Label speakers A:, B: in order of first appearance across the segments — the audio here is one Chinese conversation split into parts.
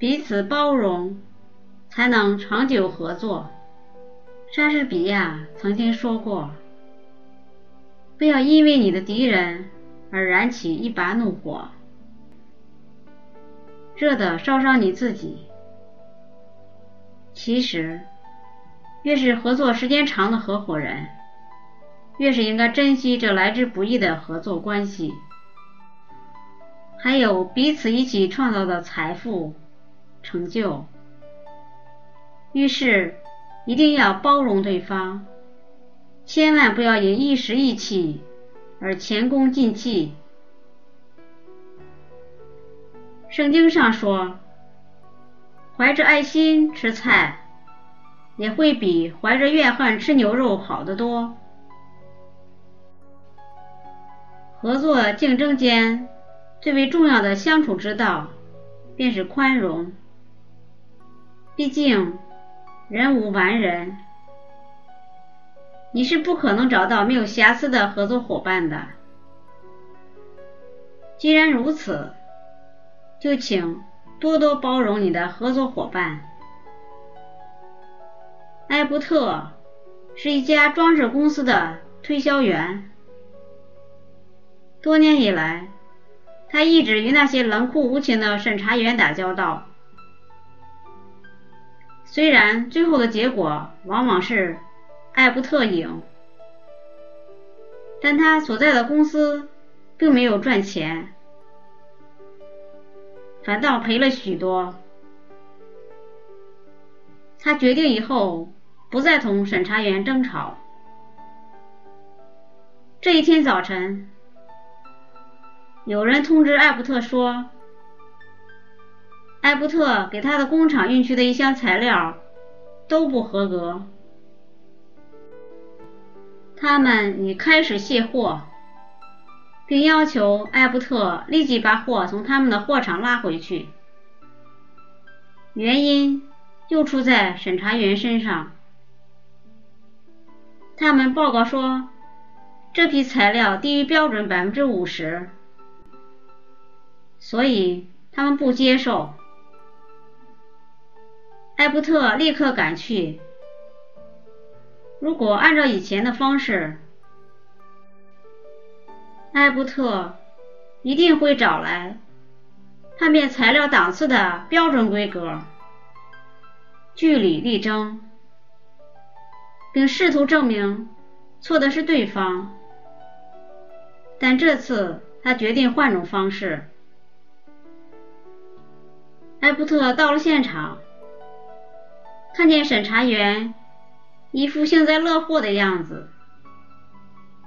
A: 彼此包容，才能长久合作。莎士比亚曾经说过：“不要因为你的敌人而燃起一把怒火，热的烧伤你自己。”其实，越是合作时间长的合伙人，越是应该珍惜这来之不易的合作关系，还有彼此一起创造的财富、成就。遇事一定要包容对方，千万不要因一时意气而前功尽弃。圣经上说。怀着爱心吃菜，也会比怀着怨恨吃牛肉好得多。合作竞争间最为重要的相处之道，便是宽容。毕竟人无完人，你是不可能找到没有瑕疵的合作伙伴的。既然如此，就请。多多包容你的合作伙伴。艾伯特是一家装饰公司的推销员，多年以来，他一直与那些冷酷无情的审查员打交道。虽然最后的结果往往是艾伯特赢，但他所在的公司并没有赚钱。反倒赔了许多。他决定以后不再同审查员争吵。这一天早晨，有人通知艾伯特说，艾伯特给他的工厂运去的一箱材料都不合格，他们已开始卸货。并要求艾伯特立即把货从他们的货场拉回去。原因又出在审查员身上。他们报告说，这批材料低于标准百分之五十，所以他们不接受。艾伯特立刻赶去。如果按照以前的方式，艾伯特一定会找来判别材料档次的标准规格，据理力争，并试图证明错的是对方。但这次他决定换种方式。艾伯特到了现场，看见审查员一副幸灾乐祸的样子，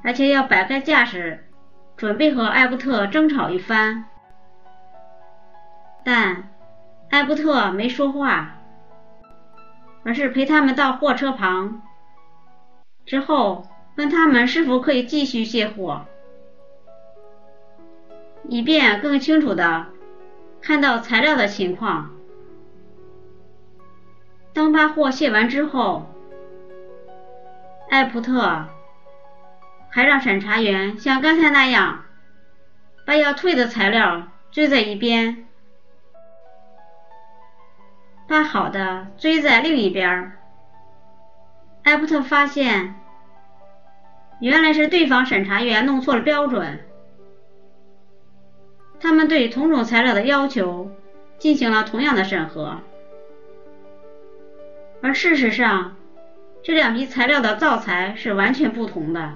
A: 而且要摆开架势。准备和艾伯特争吵一番，但艾伯特没说话，而是陪他们到货车旁，之后问他们是否可以继续卸货，以便更清楚的看到材料的情况。当把货卸完之后，艾普特。还让审查员像刚才那样，把要退的材料堆在一边，把好的堆在另一边。艾普特发现，原来是对方审查员弄错了标准，他们对同种材料的要求进行了同样的审核，而事实上，这两批材料的造材是完全不同的。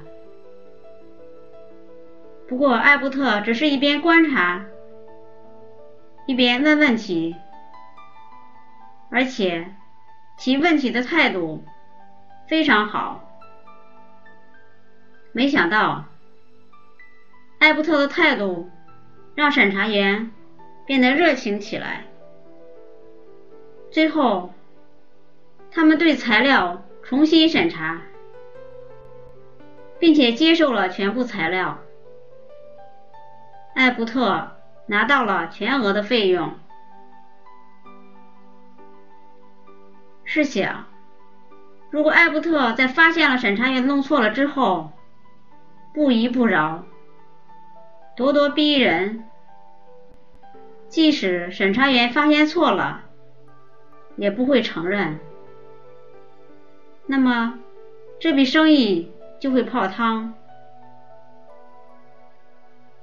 A: 不过，艾伯特只是一边观察，一边问问题，而且提问题的态度非常好。没想到，艾伯特的态度让审查员变得热情起来。最后，他们对材料重新审查，并且接受了全部材料。艾伯特拿到了全额的费用。试想，如果艾伯特在发现了审查员弄错了之后，不依不饶，咄咄逼人，即使审查员发现错了，也不会承认，那么这笔生意就会泡汤。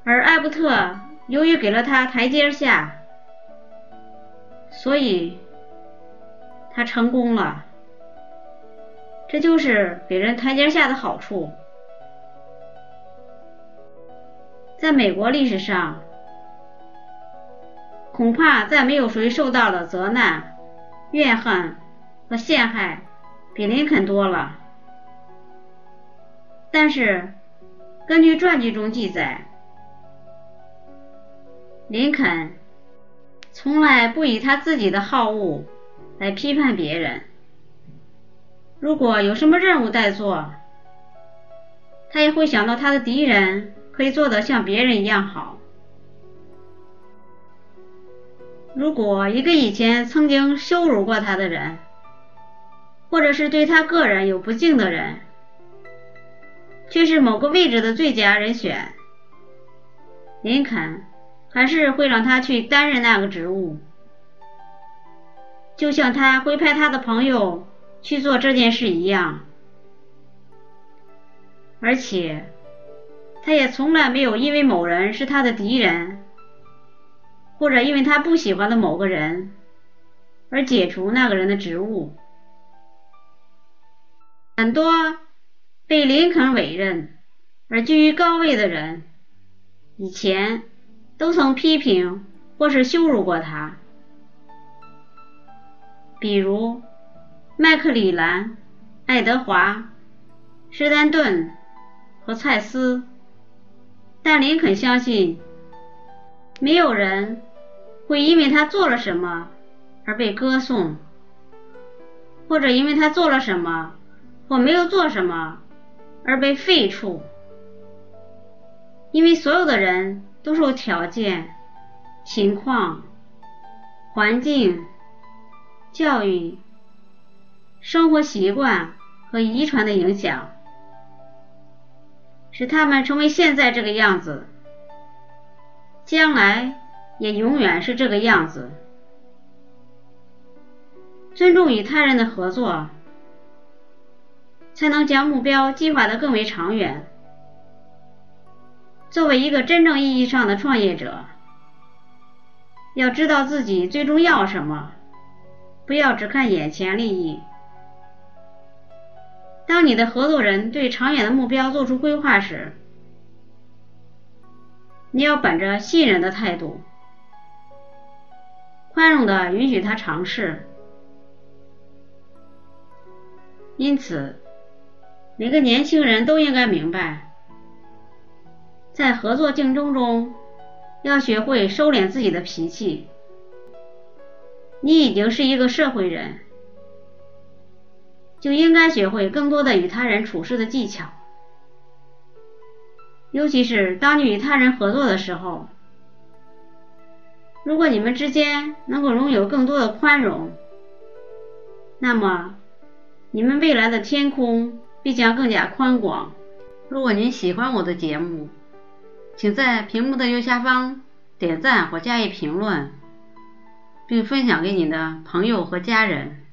A: 而艾伯特由于给了他台阶下，所以他成功了。这就是给人台阶下的好处。在美国历史上，恐怕再没有谁受到了责难、怨恨和陷害比林肯多了。但是，根据传记中记载，林肯从来不以他自己的好恶来批判别人。如果有什么任务待做，他也会想到他的敌人。可以做得像别人一样好。如果一个以前曾经羞辱过他的人，或者是对他个人有不敬的人，却是某个位置的最佳人选，林肯还是会让他去担任那个职务，就像他会派他的朋友去做这件事一样，而且。他也从来没有因为某人是他的敌人，或者因为他不喜欢的某个人而解除那个人的职务。很多被林肯委任而居于高位的人，以前都曾批评或是羞辱过他，比如麦克里兰、爱德华、施丹顿和蔡斯。但林肯相信，没有人会因为他做了什么而被歌颂，或者因为他做了什么或没有做什么而被废黜，因为所有的人都受条件、情况、环境、教育、生活习惯和遗传的影响。使他们成为现在这个样子，将来也永远是这个样子。尊重与他人的合作，才能将目标计划的更为长远。作为一个真正意义上的创业者，要知道自己最终要什么，不要只看眼前利益。当你的合作人对长远的目标做出规划时，你要本着信任的态度，宽容的允许他尝试。因此，每个年轻人都应该明白，在合作竞争中，要学会收敛自己的脾气。你已经是一个社会人。就应该学会更多的与他人处事的技巧，尤其是当你与他人合作的时候。如果你们之间能够拥有更多的宽容，那么你们未来的天空必将更加宽广。如果您喜欢我的节目，请在屏幕的右下方点赞或加以评论，并分享给你的朋友和家人。